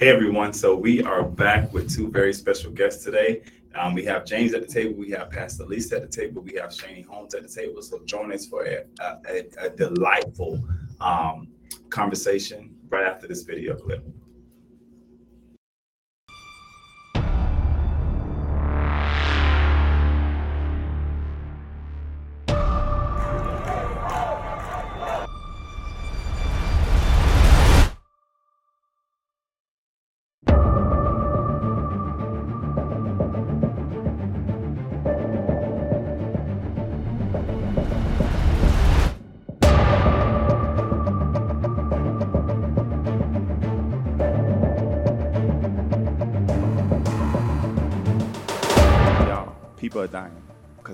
Hey everyone, so we are back with two very special guests today. Um, we have James at the table, we have Pastor Lisa at the table, we have Shani Holmes at the table. So join us for a, a, a delightful um, conversation right after this video clip.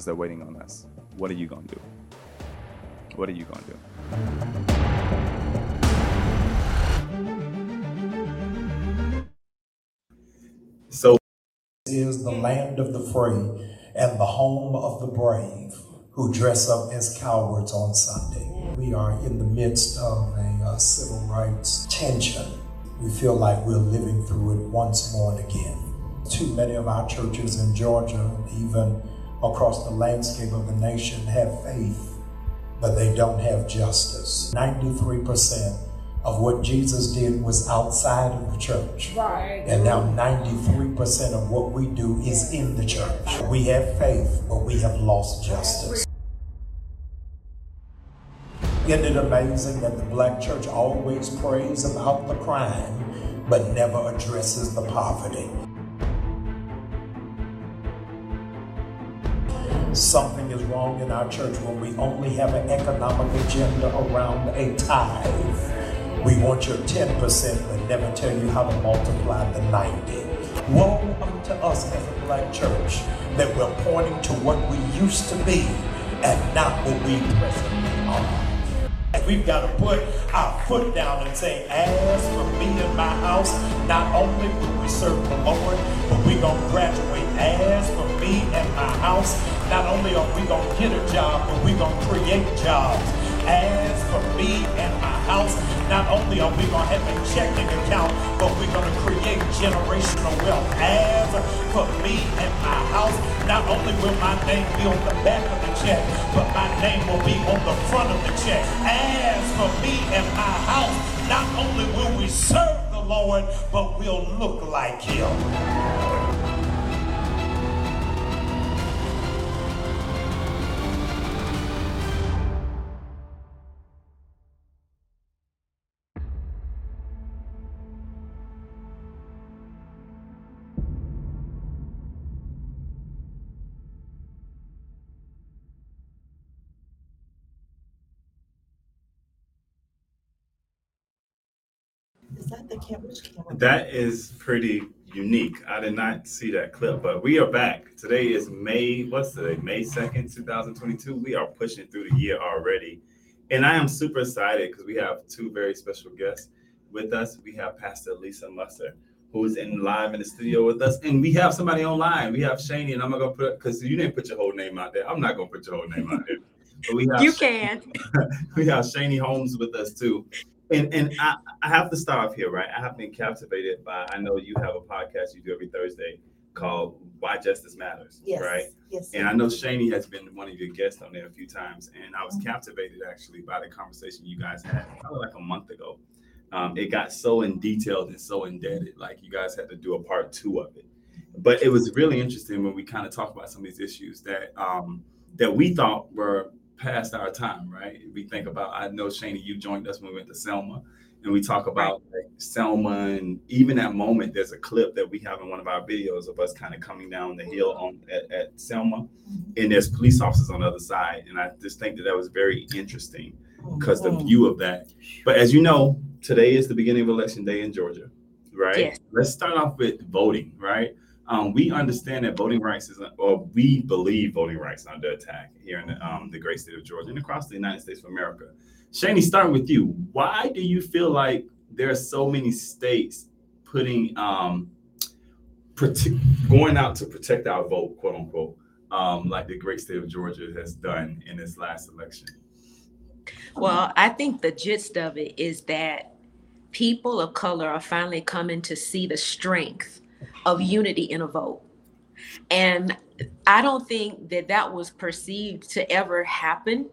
They're waiting on us. What are you going to do? What are you going to do? So this is the land of the free and the home of the brave who dress up as cowards on Sunday. We are in the midst of a uh, civil rights tension. We feel like we're living through it once more and again. Too many of our churches in Georgia, even across the landscape of the nation, have faith, but they don't have justice. 93% of what Jesus did was outside of the church. Right. And now 93% of what we do is in the church. We have faith, but we have lost justice. Isn't it amazing that the black church always prays about the crime, but never addresses the poverty? Something is wrong in our church when we only have an economic agenda around a tithe. We want your 10%, but never tell you how to multiply the 90. Woe unto us as a black church that we're pointing to what we used to be and not what we presently are. We've got to put our foot down and say, as for me and my house, not only will we serve the Lord, but we're going to graduate. As for me and my house, not only are we going to get a job, but we're going to create jobs. As for me and my house, not only are we going to have a checking account, but we're going to create generational wealth. As for me and my house, not only will my name be on the back of the check, but my name will be on the front of the check. As for me and my house, not only will we serve the Lord, but we'll look like Him. The camera? camera? That is pretty unique. I did not see that clip, but we are back. Today is May, what's today? May 2nd, 2022. We are pushing through the year already. And I am super excited because we have two very special guests with us. We have Pastor Lisa Musser, who is in live in the studio with us. And we have somebody online. We have Shani, and I'm not gonna put because you didn't put your whole name out there. I'm not gonna put your whole name out there. But we have you can. we have Shani Holmes with us too and and I, I have to start off here, right? I have been captivated by. I know you have a podcast you do every Thursday called "Why Justice Matters," yes. right? Yes. And I know Shani has been one of your guests on there a few times, and I was mm-hmm. captivated actually by the conversation you guys had probably like a month ago. Um, it got so in detailed and so indebted, like you guys had to do a part two of it. But it was really interesting when we kind of talked about some of these issues that um, that we thought were past our time, right? We think about, I know Shani, you joined us when we went to Selma, and we talk about like Selma, and even that moment, there's a clip that we have in one of our videos of us kind of coming down the hill on at, at Selma, mm-hmm. and there's police officers on the other side, and I just think that that was very interesting because the mm-hmm. view of that. But as you know, today is the beginning of election day in Georgia, right? Yes. Let's start off with voting, right? Um, we understand that voting rights is, or we believe voting rights under attack here in the, um, the great state of Georgia and across the United States of America. Shani, starting with you, why do you feel like there are so many states putting um, going out to protect our vote, quote unquote, um, like the great state of Georgia has done in this last election? Well, I think the gist of it is that people of color are finally coming to see the strength of unity in a vote. And I don't think that that was perceived to ever happen,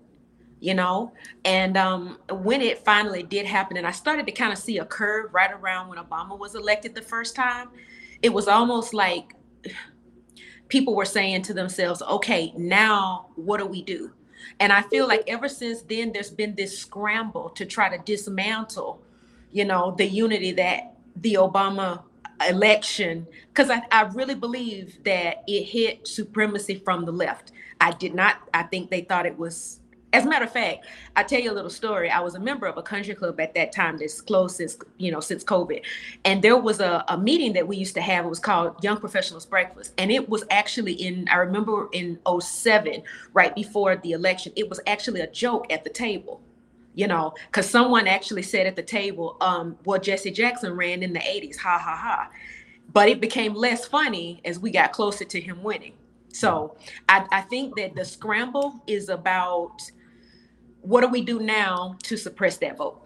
you know. And um, when it finally did happen, and I started to kind of see a curve right around when Obama was elected the first time, it was almost like people were saying to themselves, okay, now what do we do? And I feel like ever since then, there's been this scramble to try to dismantle, you know, the unity that the Obama election, because I, I really believe that it hit supremacy from the left. I did not, I think they thought it was as a matter of fact, I tell you a little story. I was a member of a country club at that time that's closed since you know since COVID, and there was a, a meeting that we used to have. It was called Young Professionals Breakfast, and it was actually in I remember in 07, right before the election. It was actually a joke at the table, you know, because someone actually said at the table, um, "Well, Jesse Jackson ran in the '80s, ha ha ha," but it became less funny as we got closer to him winning. So I, I think that the scramble is about what do we do now to suppress that vote?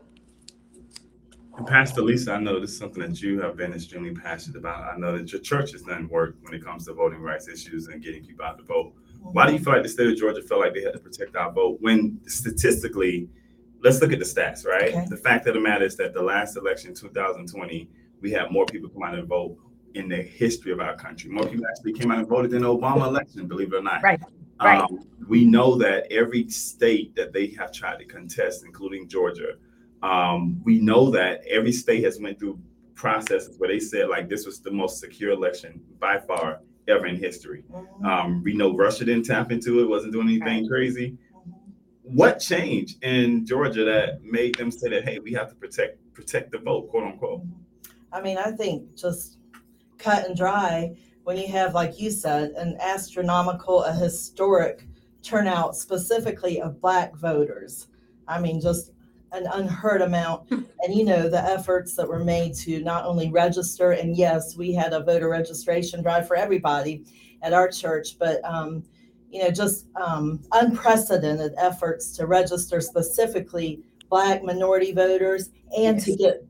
And Pastor Lisa, I know this is something that you have been extremely passionate about. I know that your church has done work when it comes to voting rights issues and getting people out to vote. Why do you feel like the state of Georgia felt like they had to protect our vote when statistically, let's look at the stats, right? Okay. The fact of the matter is that the last election, 2020, we had more people come out and vote in the history of our country. More people actually came out and voted in the Obama election, believe it or not. Right. Right. Um, we know that every state that they have tried to contest, including Georgia, um, we know that every state has went through processes where they said like this was the most secure election by far ever in history. Mhm. Um, we know Russia didn't tap into it, wasn't doing anything Right. crazy. What changed in Georgia that made them say that hey, we have to protect protect the vote, quote unquote? I mean, I think just cut and dry when you have, like you said, an astronomical, a historic turnout specifically of black voters. I mean, just an unheard amount. and you know, the efforts that were made to not only register, and yes, we had a voter registration drive for everybody at our church, but um, you know, just um, unprecedented efforts to register specifically black minority voters and to get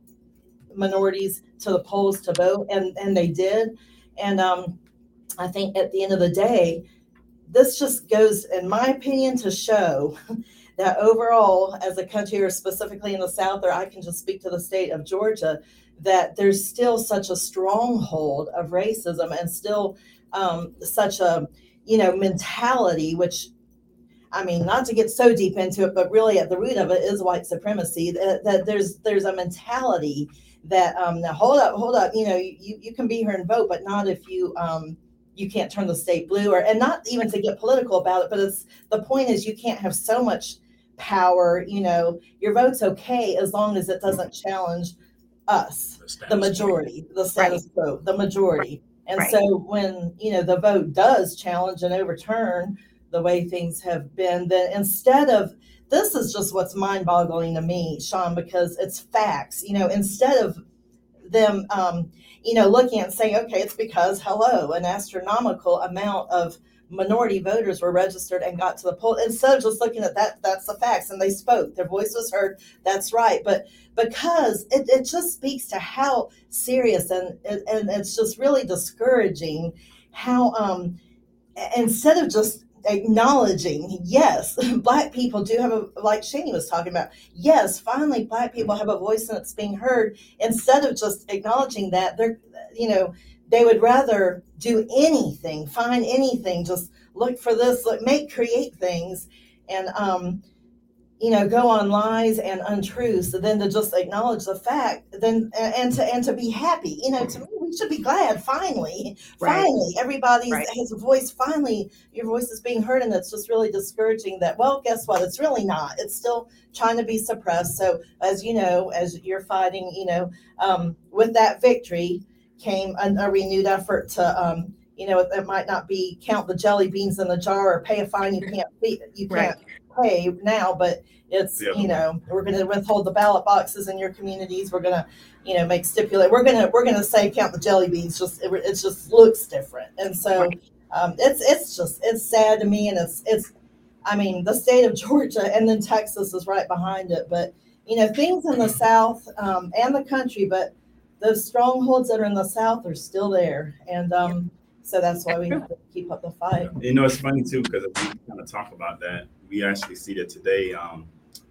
minorities to the polls to vote, and and they did. And um, I think at the end of the day, this just goes, in my opinion, to show that overall, as a country, or specifically in the South, or I can just speak to the state of Georgia, that there's still such a stronghold of racism and still um, such a you know mentality, which I mean, not to get so deep into it, but really at the root of it is white supremacy. That, that there's there's a mentality that um, now hold up, hold up. You know, you, you can be here and vote, but not if you um, you can't turn the state blue, or and not even to get political about it. But it's the point is you can't have so much power. You know, your vote's okay as long as it doesn't challenge us, the majority, the status quo, the majority. And Right. so when you know the vote does challenge and overturn the way things have been, then instead of this is just what's mind-boggling to me, Sean, because it's facts. You know, instead of them, um, you know, looking and saying, okay, it's because hello, an astronomical amount of minority voters were registered and got to the poll. Instead of just looking at that, that's the facts, and they spoke. Their voice was heard. That's right. But because it, it just speaks to how serious and and it's just really discouraging how um instead of just acknowledging yes black people do have a like Shani was talking about yes finally black people have a voice and it's being heard instead of just acknowledging that they're you know they would rather do anything find anything just look for this look make create things and um you know go on lies and untruths than to just acknowledge the fact then and, and to and to be happy you know to me we should be glad finally Right. finally everybody Right. has a voice finally your voice is being heard and it's just really discouraging that well guess what it's really not it's still trying to be suppressed so as you know as you're fighting you know um, with that victory came a, a renewed effort to um, you know it, it might not be count the jelly beans in the jar or pay a fine you can't be, you can't pay now but it's The other you know we're going to withhold the ballot boxes in your communities we're going to you know make stipulate we're going to we're going to say count the jelly beans just it, it just looks different. And so Right. um, it's it's just it's sad to me and it's it's i mean the state of georgia and then texas is right behind it but you know, things in the South um, and the country, but those strongholds that are in the South are still there. And um, so that's why we have to keep up the fight. You know, it's funny too because we kind of talk about that, we actually see that today. Um,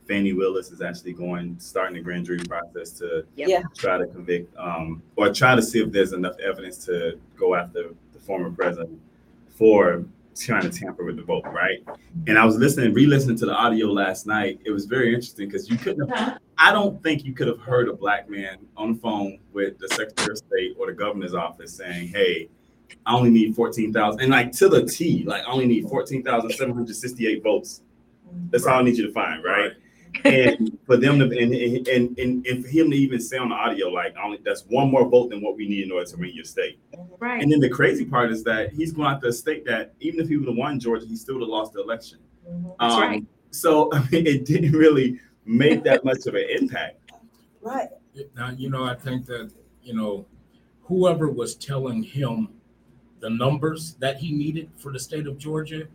Fani Willis is actually going starting the grand jury process to Yeah. try to convict um, or try to see if there's enough evidence to go after the former president for trying to tamper with the vote, right? And I was listening, re-listening to the audio last night. It was very interesting because you couldn't have, I don't think you could have heard a black man on the phone with the Secretary of State or the governor's office saying, Hey, I only need 14,000 and like to the T, like I only need 14,768 votes. That's all I need you to find, right? And for them to and, and and and for him to even say on the audio like only that's one more vote than what we need in order to win your state. Right. And then the crazy part is that he's going out to a state that even if he would have won Georgia, he still would have lost the election. Mhm. That's Um, right. So I mean, it didn't really make that much of an impact. Right. Now, you know, I think that, you know, whoever was telling him the numbers that he needed for the state of Georgia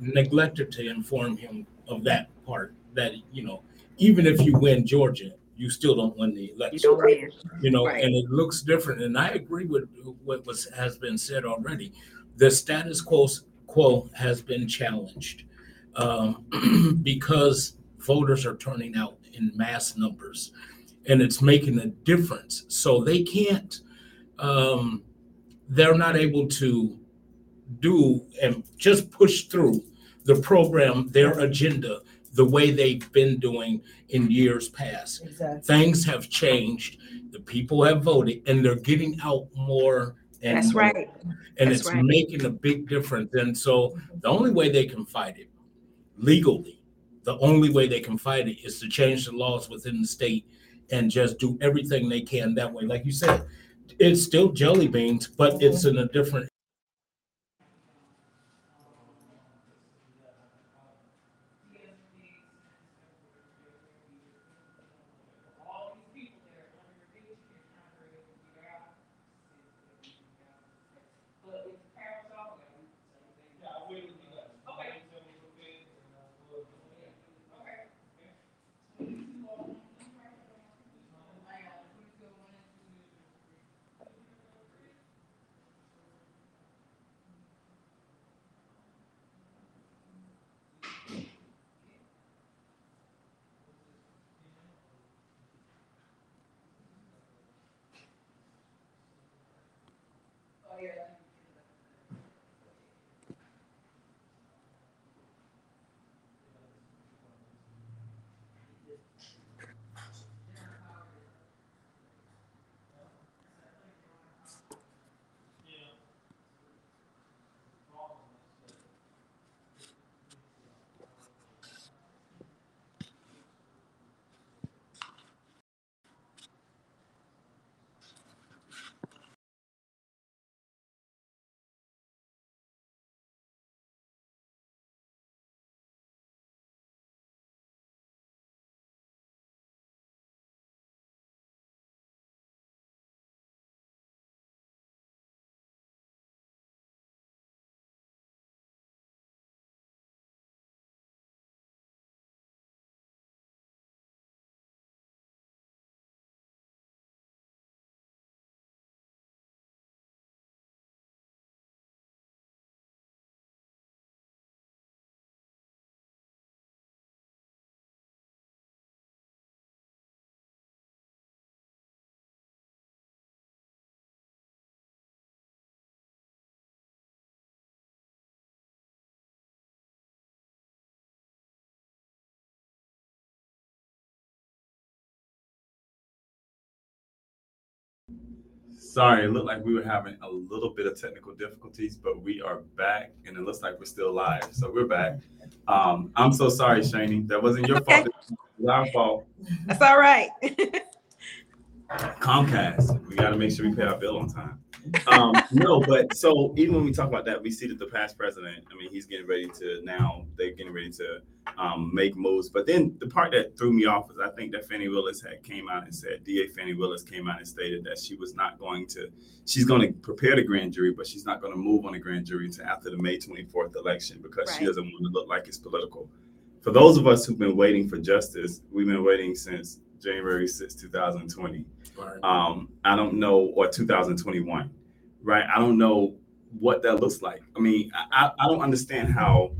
neglected to inform him of that part, that, you know, even if you win Georgia, you still don't win the You election. don't win. You know, Right. and it looks different. And I agree with what was, has been said already. The status quo, quo has been challenged um, because voters are turning out in mass numbers and it's making a difference. So they can't, um, they're not able to do and just push through the program, their agenda, the way they've been doing in years past Exactly. things have changed. The people have voted and they're getting out more. And That's more, right. And That's it's right. making a big difference. And so the only way they can fight it legally, the only way they can fight it is to change the laws within the state and just do everything they can that way. Like you said, it's still jelly beans, but it's in a different earlier Sorry, it looked like we were having a little bit of technical difficulties, but we are back and it looks like we're still live. So we're back. Um, I'm so sorry, Shani. That wasn't your Okay. fault. It was our fault. That's all right. Comcast. We got to make sure we pay our bill on time. Um, no, but so even when we talk about that, we see that the past president, I mean, he's getting ready to now, they're getting ready to um, make moves. But then the part that threw me off was I think that Fani Willis had came out and said, DA Fani Willis came out and stated that she was not going to, she's going to prepare the grand jury, but she's not going to move on the grand jury until after the May 24th election because she doesn't want to look like it's political. for those of us who've been waiting for justice, we've been waiting since January 6, 2020. Right. Um, I don't know, or 2021, right? I don't know what that looks like. I mean, I, I don't understand how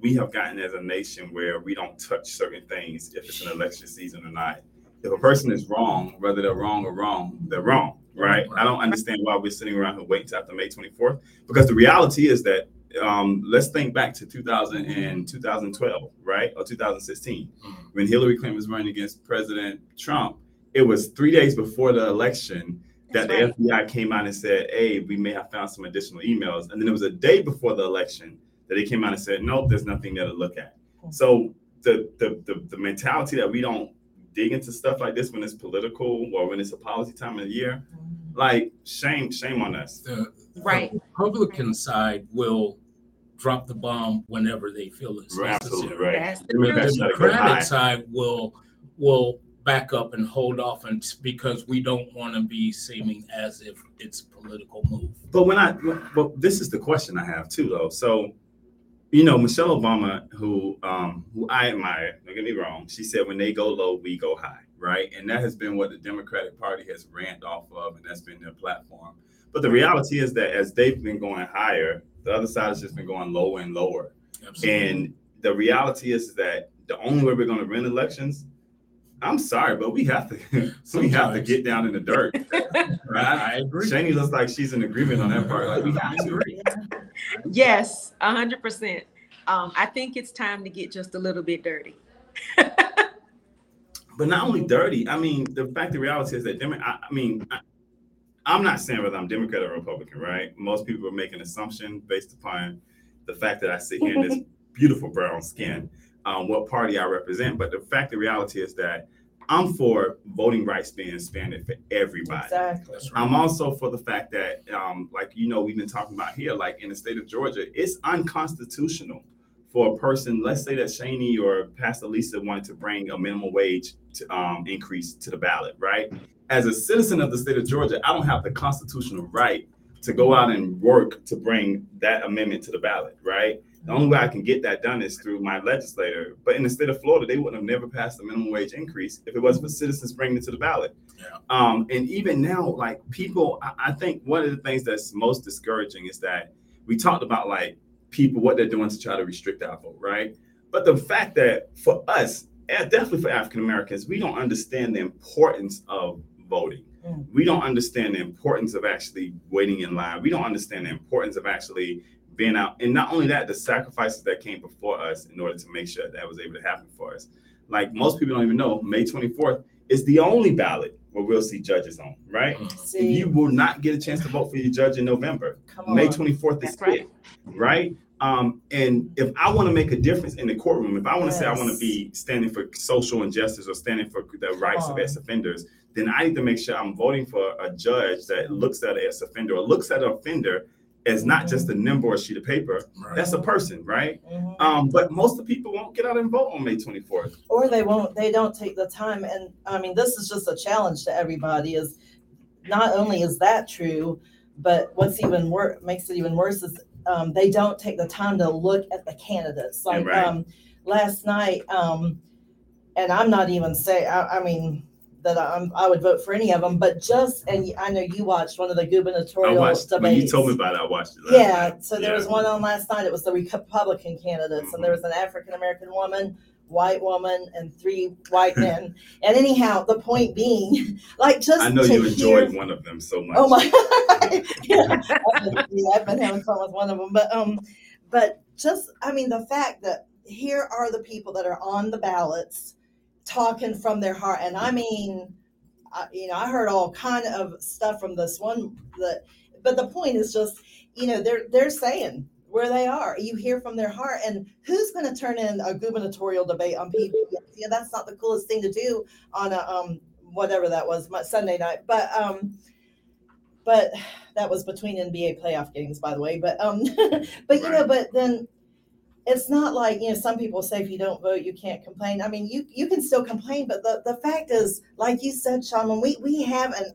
we have gotten as a nation where we don't touch certain things if it's an election season or not. If a person is wrong, whether they're wrong or wrong, they're wrong, right? I don't understand why we're sitting around here waiting till after May 24th because the reality is that um, let's think back to 2000 and 2012, right? Or 2016, Mhm. when Hillary Clinton was running against President Trump. It was three days before the election that That's the FBI came out and said, hey, we may have found some additional emails. And then it was a day before the election that they came out and said, nope, there's nothing there to look at. So the the the, the mentality that we don't dig into stuff like this when it's political or when it's a policy time of the year, like shame, shame on us. The, Right. the Republican side will drop the bomb whenever they feel it's Right, absolutely necessary. right. That's the The try to go high. Democratic side will will back up and hold off and because we don't want to be seeming as if it's a political move. But when I, but this is the question I have too, though. So, you know, Michelle Obama, who um, who I admire, don't get me wrong, she said, "When they go low, we go high," right? And that has been what the Democratic Party has ran off of, and that's been their platform. But the reality is that as they've been going higher, the other side has just been going lower and lower. Absolutely. And the reality is that the only way we're going to win elections, I'm sorry, but we have to we have to get down in the dirt. Right? I agree. Shani looks like she's in agreement on that part. Like we have to. Yes, a hundred percent. Um, I think it's time to get just a little bit dirty. But not only dirty. I mean, the fact, the reality is that I, I mean, I, I'm not saying whether I'm Democrat or Republican, right? Most people are making an assumption based upon the fact that I sit here in this beautiful brown skin, um, what party I represent. But the fact, the reality is that I'm for voting rights being expanded for everybody. Exactly. Right. I'm also for the fact that, um, like you know, we've been talking about here, like in the state of Georgia, it's unconstitutional for a person. Let's say that Shani or Pastor Lisa wanted to bring a minimum wage to, um, increase to the ballot, right? As a citizen of the state of Georgia, I don't have the constitutional right to go out and work to bring that amendment to the ballot, right? The only way I can get that done is through my legislator. But in the state of Florida, they wouldn't have never passed the minimum wage increase if it wasn't for citizens bringing it to the ballot. Yeah. Um, and even now, like people, I, I think one of the things that's most discouraging is that we talked about like people what they're doing to try to restrict our vote, right? But the fact that for us, and definitely for African Americans, we don't understand the importance of voting. Mm. We don't understand the importance of actually waiting in line. We don't understand the importance of actually being out. And not only that, the sacrifices that came before us in order to make sure that was able to happen for us. Like most people don't even know, May 24th is the only ballot where we'll see judges on, right? See, You will not get a chance to vote for your judge in November. come May on. 24th is That's right. it, right? Um, and if I want to make a difference in the courtroom, if I want to say I want to be standing for social injustice or standing for the rights of ex-offenders, then I need to make sure I'm voting for a judge that looks at an ex-offender or looks at an offender as not just a number or a sheet of paper. Right. That's a person, right? Mhm. Um, but most of the people won't get out and vote on May 24th. or they won't they don't take the time and i mean this is just a challenge to everybody is not only is that true but what's even worse makes it even worse is um, they don't take the time to look at the candidates like Right. um, last night um, and i'm not even saying I, I mean that I'm, I would vote for any of them, but just and I know you watched one of the I gubernatorial watched when debates. you told me about it. I watched it. last Yeah, night. so there was one on last night. It was the Republican candidates, and there was an African American woman, white woman, and three white men. And anyhow, the point being, like just I know you hear- enjoyed one of them so much. Oh my! yeah, yeah, I've been having fun with one of them, but um, but just I mean the fact that here are the people that are on the ballots talking from their heart, and I mean, I, you know, I heard all kind of stuff from this one that, but the point is just, you know, they're they're saying where they are. You hear from their heart, and who's going to turn in a gubernatorial debate on PBS? Yeah, that's not the coolest thing to do on a um whatever that was, my Sunday night, but um but that was between NBA playoff games, by the way. But um, but you know, but then it's not like you know some people say if you don't vote you can't complain. I mean, you you can still complain, but the the fact is, like you said, shaman we we have an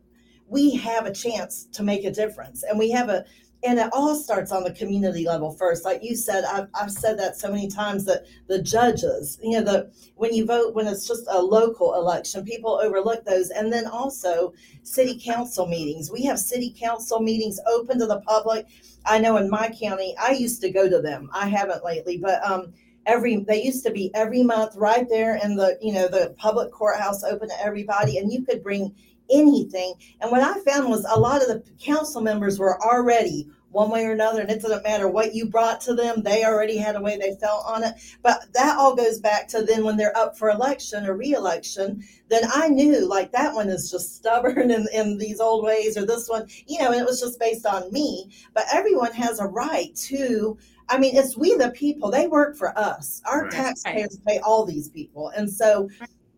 we have a chance to make a difference, and we have a and it all starts on the community level first. Like you said, I've, I've said that so many times that the judges, you know, the when you vote when it's just a local election, people overlook those. And then also city council meetings. We have city council meetings open to the public. I know in my county, I used to go to them. I haven't lately, but um, every they used to be every month right there in the you know the public courthouse open to everybody, and you could bring anything. And what I found was a lot of the council members were already one way or another, and it doesn't matter what you brought to them, they already had a way they felt on it. But that all goes back to then when they're up for election or re-election, then I knew like that one is just stubborn in, in these old ways, or this one, you know, and it was just based on me. But everyone has a right to I mean, it's we the people. They work for us. Our Right. taxpayers pay all these people, and so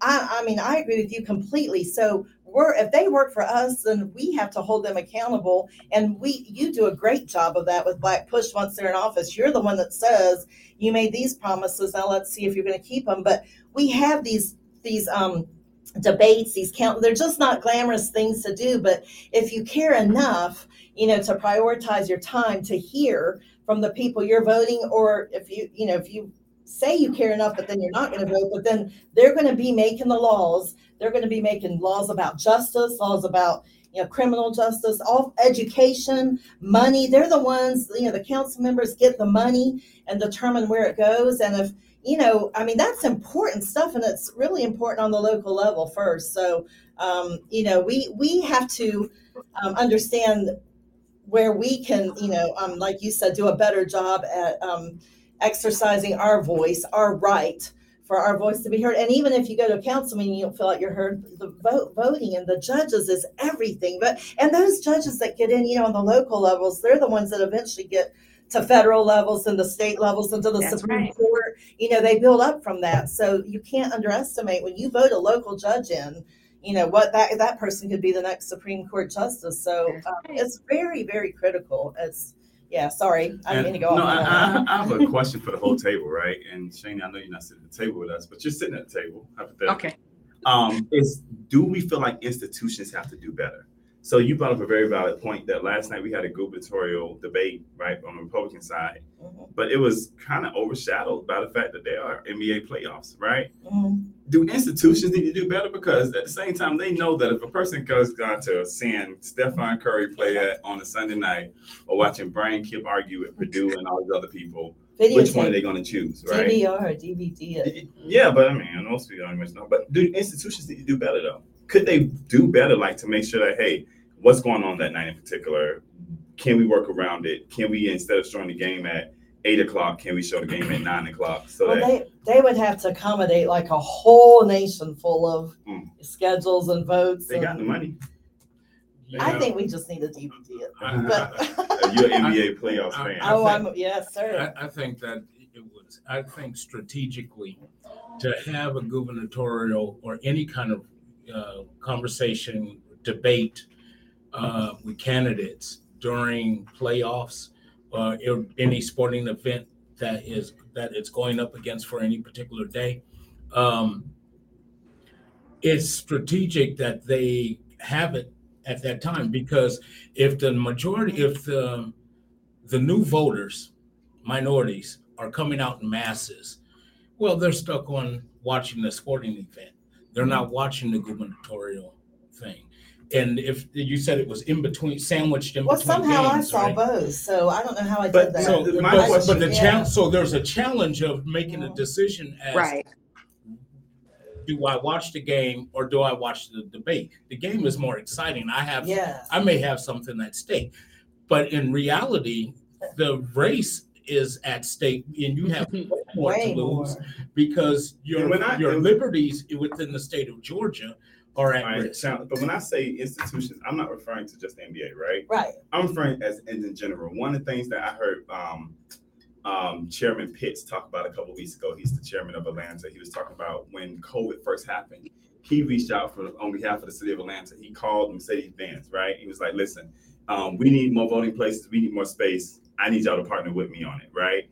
I, I mean, I agree with you completely. So we're if they work for us, then we have to hold them accountable. And we, you do a great job of that with Black Push. Once they're in office, you're the one that says you made these promises. Now let's see if you're going to keep them. But we have these these um debates these count they're just not glamorous things to do but if you care enough you know to prioritize your time to hear from the people you're voting or if you you know if you say you care enough but then you're not going to vote but then they're going to be making the laws they're going to be making laws about justice laws about you know criminal justice all education money. They're the ones you know the council members get the money and determine where it goes. And if you know i mean that's important stuff and it's really important on the local level first. So um, you know we we have to um, understand where we can, you know, um, like you said, do a better job at um, exercising our voice, our right for our voice to be heard. And even if you go to a council meeting, you don't feel like you're heard. The vote, voting and the judges is everything. But and those judges that get in, you know, on the local levels, they're the ones that eventually get to federal levels and the state levels and to the That's Supreme right. Court. You know, they build up from that. So you can't underestimate when you vote a local judge in you know what that that person could be the next Supreme Court justice. So um, right. it's very very critical. It's yeah. Sorry, I didn't mean to go no, off. I, I. I have a question for the whole table, right? And Shane, I know you're not sitting at the table with us, but you're sitting at the table. Okay. Um, is do we feel like institutions have to do better? So you brought up a very valid point that last night we had a gubernatorial debate, right, on the Republican side, Mhm, but it was kind of overshadowed by the fact that there are NBA playoffs, right? mhm. do institutions need to do better? Because at the same time, they know that if a person goes down to seeing Stephen Curry play at, on a Sunday night or watching Brian Kip argue with Purdue and all these other people, which one are they going to choose, right? DVR, DVD. it. Yeah, but I mean, most people don't much know. But do institutions need to do better though? Could they do better, like to make sure that hey, what's going on that night in particular? Can we work around it? Can we instead of showing the game at eight o'clock, can we show the game at nine o'clock? So Well, that they they would have to accommodate like a whole nation full of Mm. schedules and votes. they got the and money. I Yeah. think we just need a DVD. it. But You're an NBA playoffs I- fan. I- oh, I'm yes, sir. I, I think that it was, I think strategically, to have a gubernatorial or any kind of uh, conversation, debate uh, with candidates during playoffs or any sporting event that is, that it's going up against for any particular day. Um, It's strategic that they have it at that time because if the majority, if the, the new voters minorities are coming out in masses. Well, they're stuck on watching the sporting event. They're not watching the gubernatorial thing. And if you said it was in between, sandwiched in Well, between somehow I saw right? both, so I don't know how I But- did that. So, Yeah, my but, question- but the Yeah. challenge, so there's a challenge of making a Mhm. decision as Right. do I watch the game or do I watch the debate? The game is more exciting. I have yeah. I may have something at stake. But in reality, the race is at stake and you have way more Way to lose more. because your when I- your liberties within the state of Georgia are at Right, risk. sound- But when I say institutions, I'm not referring to just the NBA, right? Right. I'm referring as in, in general. One of the things that I heard um, um, Chairman Pitts talk about a couple weeks ago. He's the chairman of Atlanta. He was talking about when COVID first happened. He reached out for on behalf of the city of Atlanta. He called Mercedes-Benz, right? He was like, "Listen, um, we need more voting places. We need more space. I need y'all to partner with me on it, right?"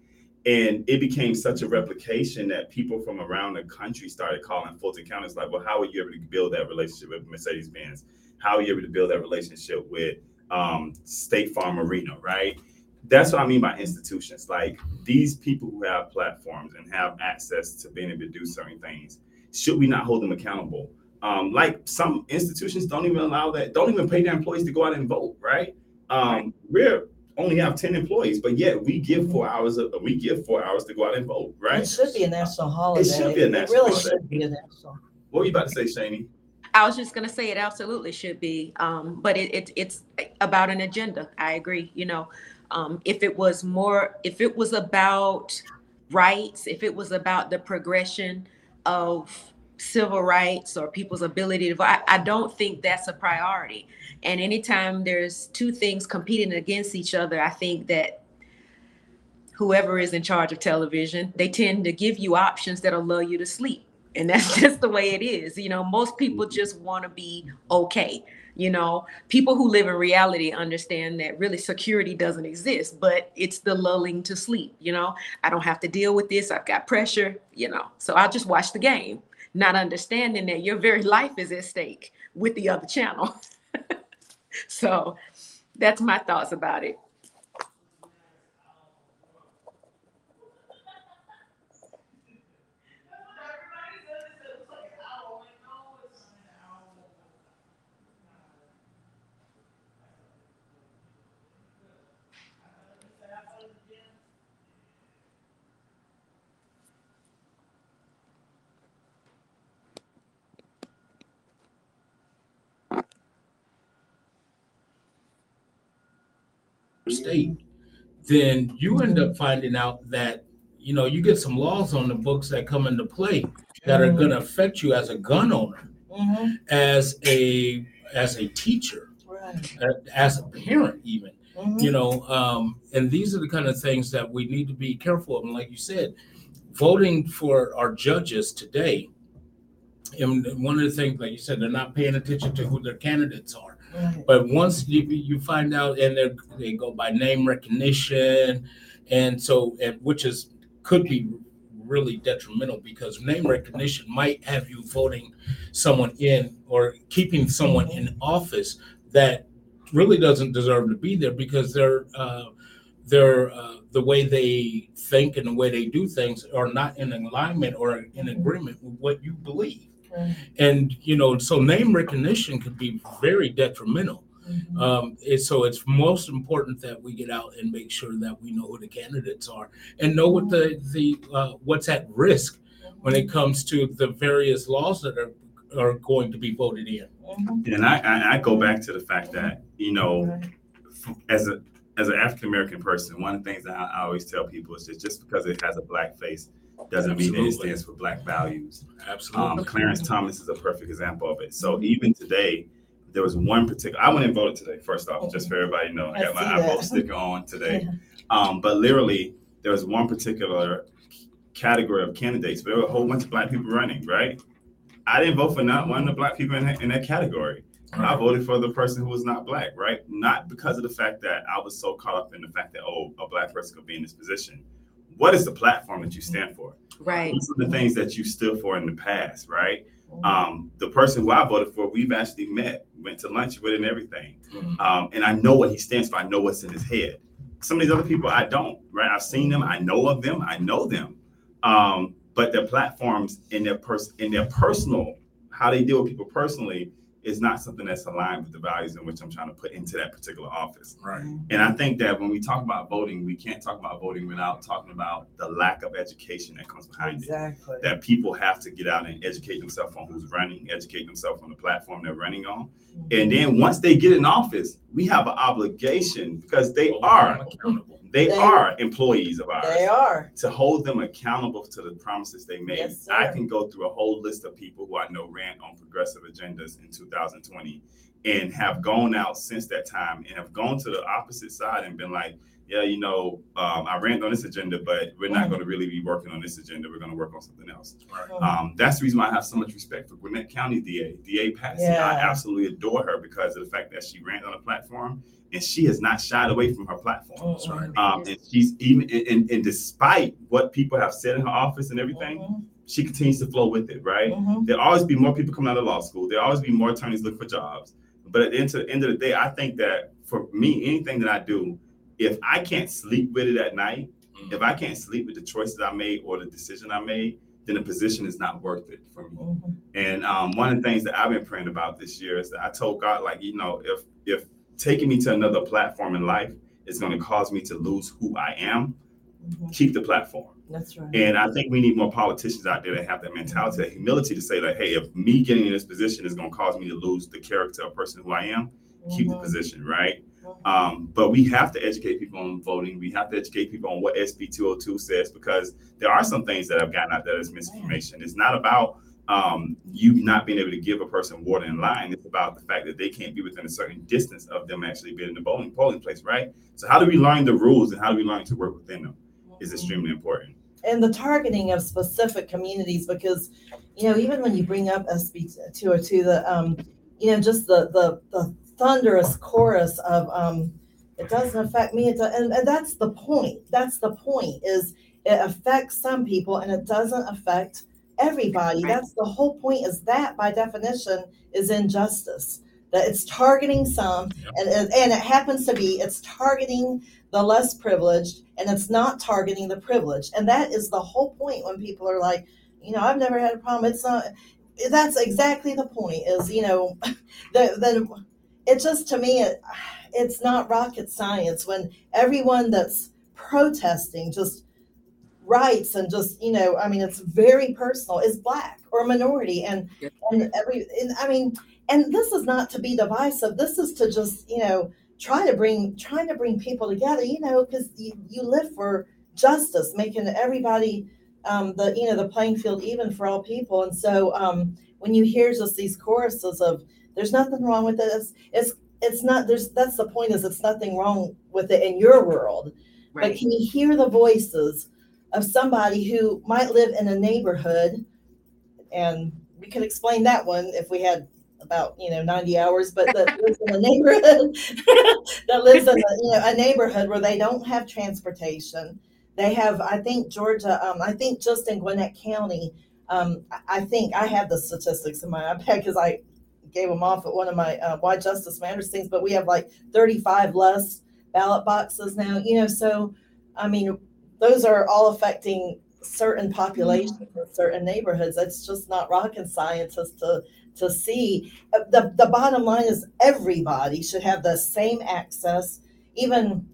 And it became such a replication that people from around the country started calling Fulton County. It's like, well, how are you able to build that relationship with Mercedes Benz? How are you able to build that relationship with um, State Farm Arena, right? That's what I mean by institutions. Like these people who have platforms and have access to being able to do certain things, should we not hold them accountable? Um, like some institutions don't even allow that, don't even pay their employees to go out and vote, right? Um, we're only have 10 employees, but yet we give four hours of, we give four hours to go out and vote, right? It should be a national holiday. It should be a It national really holiday. should be a national. What were you about to say, Shani? I was just gonna say it absolutely should be, um, but it, it, it's about an agenda. I agree. You know, um, if it was more, if it was about rights, if it was about the progression of civil rights or people's ability to vote, I, I don't think that's a priority. And anytime there's two things competing against each other, I think that whoever is in charge of television, they tend to give you options that'll lull you to sleep. And that's just the way it is. You know, most people mm-hmm. just want to be okay. You know, people who live in reality understand that really security doesn't exist, but it's the lulling to sleep. You know, I don't have to deal with this. I've got pressure, you know, so I'll just watch the game, not understanding that your very life is at stake with the other channel. so that's my thoughts about it. State, then you end up finding out that, you know, you get some laws on the books that come into play that are gonna affect you as a gun owner, Mhm, as a, as a teacher, Right. as a parent even, Mhm. you know, um, and these are the kind of things that we need to be careful of. And like you said, voting for our judges today, and one of the things, like you said, they're not paying attention to who their candidates are. Right. But once you, you find out, and they they go by name recognition, and so and which is could be really detrimental because name recognition might have you voting someone in or keeping someone in office that really doesn't deserve to be there because they're uh, they're uh, the way they think and the way they do things are not in alignment or in agreement with what you believe. Right. And you know, so name recognition could be very detrimental. Mhm. Um, and so it's most important that we get out and make sure that we know who the candidates are and know what the the uh, what's at risk when it comes to the various laws that are are going to be voted in. Mhm. And I, I, I go back to the fact that, you know, as a as an African American person, one of the things that I, I always tell people is that just because it has a black face doesn't mean that it stands for black values. Absolutely. Um, Clarence Thomas is a perfect example of it. So even today, there was one particular. I went and voted today. First off, just for everybody to know, I I got my see I vote that. sticker on today. Um, but literally, there was one particular category of candidates, but there were a whole bunch of black people running. Right? I didn't vote for not one of the black people in that, in that category. I voted for the person who was not black, right? Not because of the fact that I was so caught up in the fact that oh, a black person could be in this position. What is the platform that you stand for? Right. These are the things that you stood for in the past, right? Um, the person who I voted for, we've actually met, went to lunch with, and everything. Mhm. Um, and I know what he stands for. I know what's in his head. Some of these other people, I don't. Right? I've seen them. I know of them. I know them. Um, but their platforms in their person, in their personal, how they deal with people personally, is not something that's aligned with the values in which I'm trying to put into that particular office. Right. Mm-hmm. And I think that when we talk about voting, we can't talk about voting without talking about the lack of education that comes behind it Exactly. that people have to get out and educate themselves on who's running, educate themselves on the platform they're running on. Mm-hmm. And then once they get in office, we have an obligation because they are, accountable. They They- are employees of ours They are. to hold them accountable to the promises they made. Yes. I can go through a whole list of people who I know ran on progressive agendas in 2020 and have gone out since that time and have gone to the opposite side and been like, yeah, you know, um, I ran on this agenda, but we're not Mhm. going to really be working on this agenda. We're going to work on something else. Right. Um, that's the reason why I have so much respect for Gwinnett County DA, DA Patsy. I absolutely adore her because of the fact that she ran on a platform and she has not shied away from her platform. That's right. Um, and she's even and, and, and despite what people have said in her office and everything, Mhm. she continues to flow with it, right? Mhm. There'll always be more people coming out of law school. There'll always be more attorneys looking for jobs. but at the end, of, end of the day, I think that for me, anything that I do, if I can't sleep with it at night, Mm. if I can't sleep with the choices I made or the decision I made, then the position is not worth it for me. Mhm. And um, one of the things that I've been praying about this year is that I told God, like, you know, if if taking me to another platform in life is going to cause me to lose who I am, Mhm. keep the platform. That's right. And I think we need more politicians out there that have that mentality, that humility to say, like, hey, if me getting in this position is going to cause me to lose the character of person who I am, keep the Mhm. position, right? Mhm. Um, but we have to educate people on voting. We have to educate people on what SB 202 says because there are some things that have gotten out there as misinformation. It's not about um, you not being able to give a person water in line. It's about the fact that they can't be within a certain distance of them actually being in the polling polling place, right? So how do we learn the rules and how do we learn to work within them is extremely important. and the targeting of specific communities because you know even when you bring up SB 202 the um you know just the the the thunderous chorus of um it doesn't affect me it do, and, and that's the point that's the point is it affects some people and it doesn't affect everybody. That's the whole point is that by definition is injustice that it's targeting some Yep. and, and and it happens to be it's targeting the less privileged and it's not targeting the privileged. And that is the whole point when people are like you know i've never had a problem. It's not that's exactly the point is you know the, the it just to me it, it's not rocket science when everyone that's protesting just writes and just you know i mean it's very personal. Is black or minority and Yep. and every and i mean and this is not to be divisive. This is to just you know try to bring trying to bring people together you know because you, you live for justice making everybody um, the you know the playing field even for all people. And so um, when you hear just these choruses of there's nothing wrong with this it's it's it's not there's that's the point is it's nothing wrong with it in your world. But can you hear the voices of somebody who might live in a neighborhood and we could explain that one if we had about you know 90 hours but that lives in a neighborhood that lives in a, you know, a neighborhood where they don't have transportation. They have i think georgia um, i think just in gwinnett county um, I- think i have the statistics in my ipad because i gave them off at one of my uh, why justice matters things but we have like 35 less ballot boxes now you know so i mean those are all affecting certain populations in certain neighborhoods. That's just not rocket science as to to see. Uh, the the bottom line is everybody should have the same access even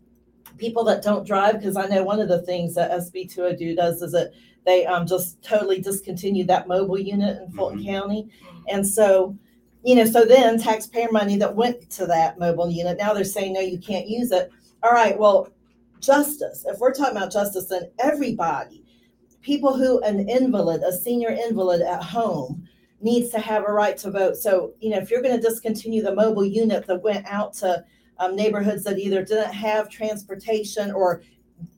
people that don't drive because i know one of the things that sb 202 does is that they um, just totally discontinued that mobile unit in fulton county. And so you know so then taxpayer money that went to that mobile unit now they're saying no you can't use it. All right well justice. If we're talking about justice then everybody people who an invalid a senior invalid at home needs to have a right to vote. So you know if you're going to discontinue the mobile unit that went out to um, neighborhoods that either didn't have transportation or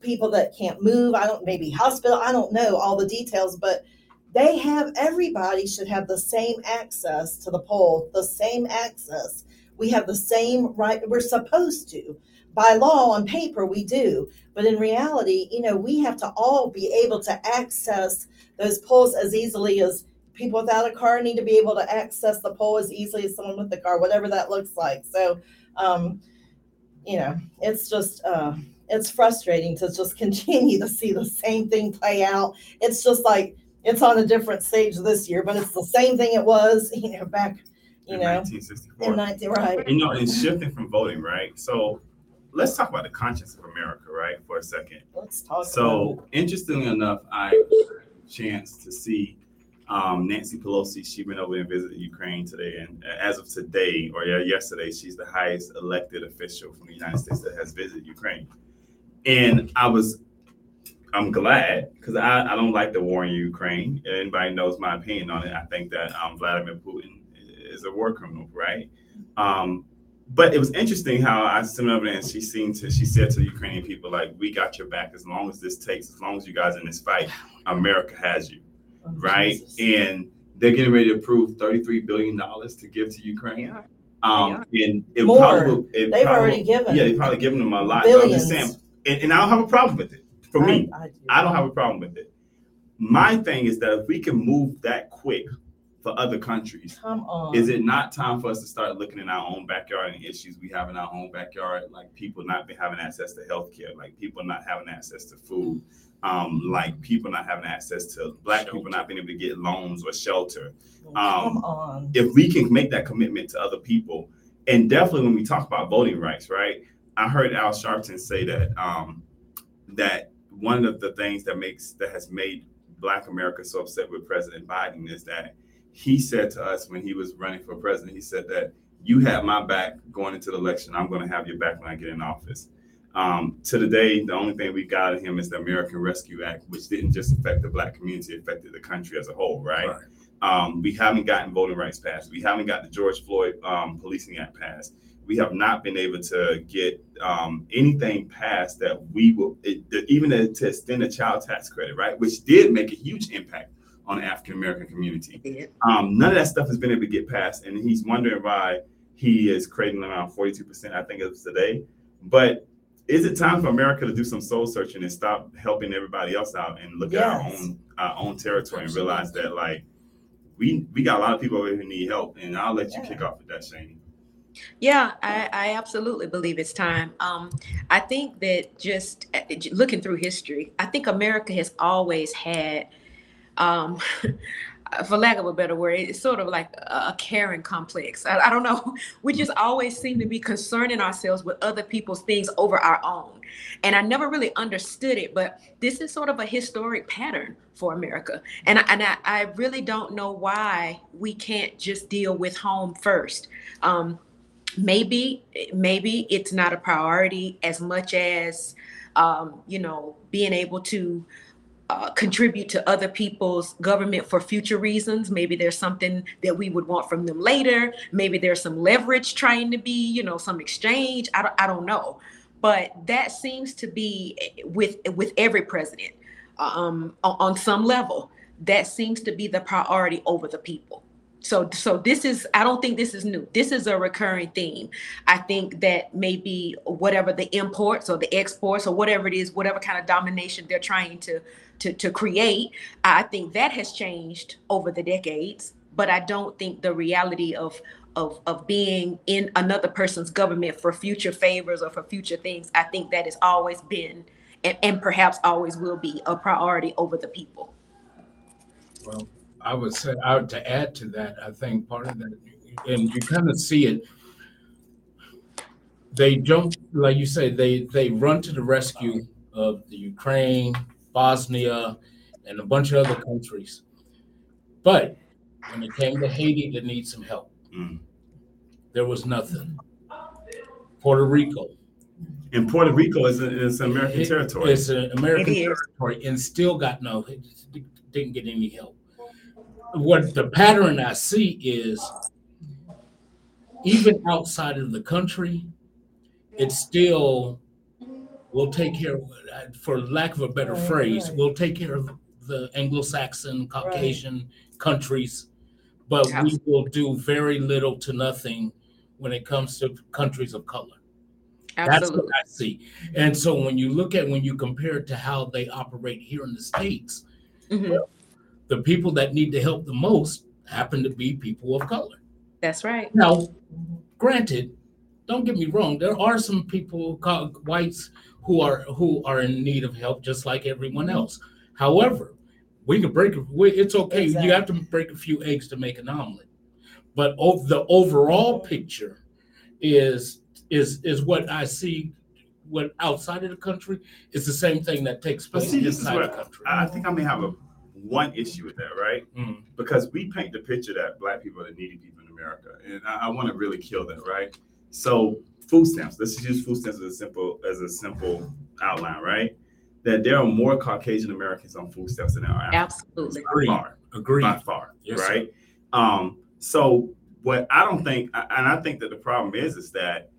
people that can't move i don't maybe hospital i don't know all the details but they have everybody should have the same access to the poll the same access. We have the same right we're supposed to by law on paper we do but in reality you know we have to all be able to access those polls as easily as people without a car need to be able to access the poll as easily as someone with a car whatever that looks like so um you know it's just uh it's frustrating to just continue to see the same thing play out it's just like it's on a different stage this year but it's the same thing it was you know back you in know 1964. in 19 right you know, and shifting from voting, right? So let's talk about the conscience of America, right, for a second. let's talk about it. So interestingly enough, I had a chance to see um, Nancy Pelosi. She went over and visited Ukraine today, and as of today or yeah, yesterday, she's the highest elected official from the United States that has visited Ukraine. And I was, I'm glad because I, I don't like the war in Ukraine. Anybody knows my opinion on it. I think that um, Vladimir Putin is a war criminal, right? Um, but it was interesting how I sent over there and she seemed to she said to the Ukrainian people like we got your back as long as this takes as long as you guys in this fight America has you Oh, right Jesus. and they're getting ready to approve 33 billion dollars to give to Ukraine Yeah. um and it More. probably it They've probably- already given yeah they probably given them a lot So I'm just billions. saying and, and I don't have a problem with it for me I, I, do. I don't have a problem with it. My thing is that if we can move that quick for other countries. Come on. Is it not time for us to start looking in our own backyard and issues we have in our own backyard, like people not having access to healthcare, like people not having access to food, um, like people not having access to black people not being able to get loans or shelter. Come um, on. If we can make that commitment to other people, and definitely when we talk about voting rights, right? I heard Al Sharpton say that um, that one of the things that makes that has made Black America so upset with President Biden is that he said to us when he was running for president, he said that you have my back going into the election. I'm going to have your back when I get in office. Um, to day, the only thing we got of him is the American Rescue Act, which didn't just affect the Black community, it affected the country as a whole, right? Right. Um, we haven't gotten voting rights passed. We haven't got the George Floyd um, Policing Act passed. We have not been able to get um, anything passed that we will, it, even to, to extend the child tax credit, right? Which did make a huge impact on the African American community. Yeah. Um, none of that stuff has been able to get passed, and he's wondering why he is creating around 42%, I think it was today. But is it time for America to do some soul searching and stop helping everybody else out and look at our own our own territory and realize that like we we got a lot of people over here who need help, and I'll let you Yeah. kick off with that, Shani. Yeah, I, I absolutely believe it's time. Um, I think that just uh, looking through history, I think America has always had, um, for lack of a better word, it's sort of like a, caring complex. I, I don't know. We just always seem to be concerning ourselves with other people's things over our own. And I never really understood it, but this is sort of a historic pattern for America. And, I, and I, I really don't know why we can't just deal with home first. Um, maybe maybe it's not a priority as much as um, you know being able to uh, contribute to other people's government for future reasons. Maybe there's something that we would want from them later. Maybe there's some leverage trying to be you know some exchange. I don't, I don't know. But that seems to be with with every president um, on, on some level that seems to be the priority over the people. So so this is i don't think this is new. This is a recurring theme. I think that maybe whatever the imports or the exports or whatever it is whatever kind of domination they're trying to to, to create i think that has changed over the decades but i don't think the reality of of of being in another person's government for future favors or for future things i think that has always been and, and perhaps always will be a priority over the people Well, I would say, I to add to that, I think part of that, and you kind of see it. They don't, like you say, they they run to the rescue of the Ukraine, Bosnia, and a bunch of other countries. But when it came to Haiti, that needs some help. Mm. There was nothing. Puerto Rico, And Puerto Rico is, a, is American It- territory. It's an American It is. territory and still got no, didn't get any help. What the pattern I see is even outside of the country, it's still, we'll take care of, uh, for lack of a better Right, phrase, right. we'll take care of the Anglo-Saxon, Caucasian countries, but we will do very little to nothing when it comes to countries of color. That's absolutely what I see. And so when you look at when you compare it to how they operate here in the States, Mhm. the people that need the help the most happen to be people of color. that's right Now, granted, don't get me wrong, there are some people called whites who are who are in need of help just like everyone else. However, we can break we- it's okay. You have to break a few eggs to make an omelet. But o- the overall picture is is is what I see what outside of the country is the same thing that takes place see, this is inside the country. I I think I may have a one issue with that, right? Mm. Because we paint the picture that black people are the needy people in America, and I, I want to really kill that, right? So food stamps. Let's just use food stamps as a simple as a simple outline, right? That there are more Caucasian Americans on food stamps than there are Africans absolutely by Agreed. far, Agreed. by far, Yes, right? Um, so what I don't think, and I think that the problem is, is that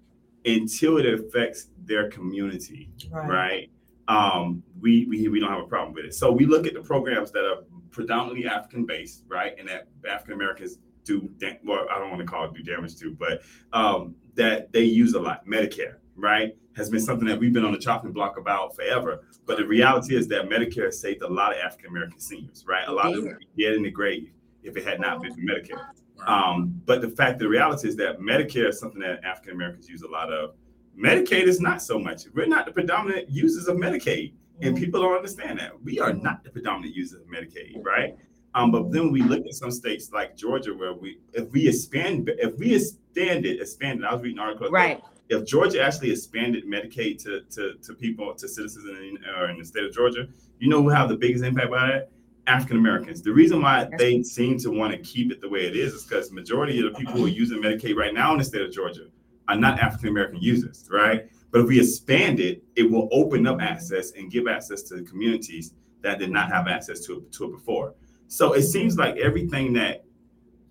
until it affects their community, Right. right? Um, we, we we don't have a problem with it. So we look at the programs that are predominantly African based, right, and that African Americans do well. I don't want to call it do damage to, but um, that they use a lot. Medicare, right, has been something that we've been on the chopping block about forever. But the reality is that Medicare saved a lot of African American seniors, right? A lot of them dead in the grave if it had not been for Medicare. Um, but the fact, the reality is that Medicare is something that African Americans use a lot of. Medicaid is not so much. We're not the predominant users of Medicaid, and Mhm. people don't understand that. We are not the predominant users of Medicaid, right? Um, but then we look at some states like Georgia, where we, if we expand, if we expanded, expanded, I was reading an article. Right. If Georgia actually expanded Medicaid to to, to people, to citizens in, or in the state of Georgia, you know who have the biggest impact by that? African Americans. The reason why they seem to want to keep it the way it is is because the majority of the people who are using Medicaid right now in the state of Georgia are not African American users, right? But if we expand it, it will open up access and give access to the communities that did not have access to it, to it before. So it seems like everything that,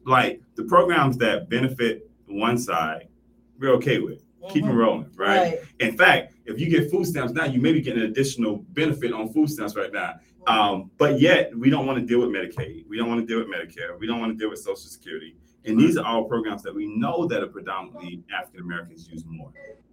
like the programs that benefit one side, we're okay with. Keep them rolling, right? Right. In fact, if you get food stamps now, you may be getting an additional benefit on food stamps right now. Um, but yet, we don't want to deal with Medicaid. We don't want to deal with Medicare. We don't want to deal with Social Security. And these are all programs that we know that are predominantly African Americans use more.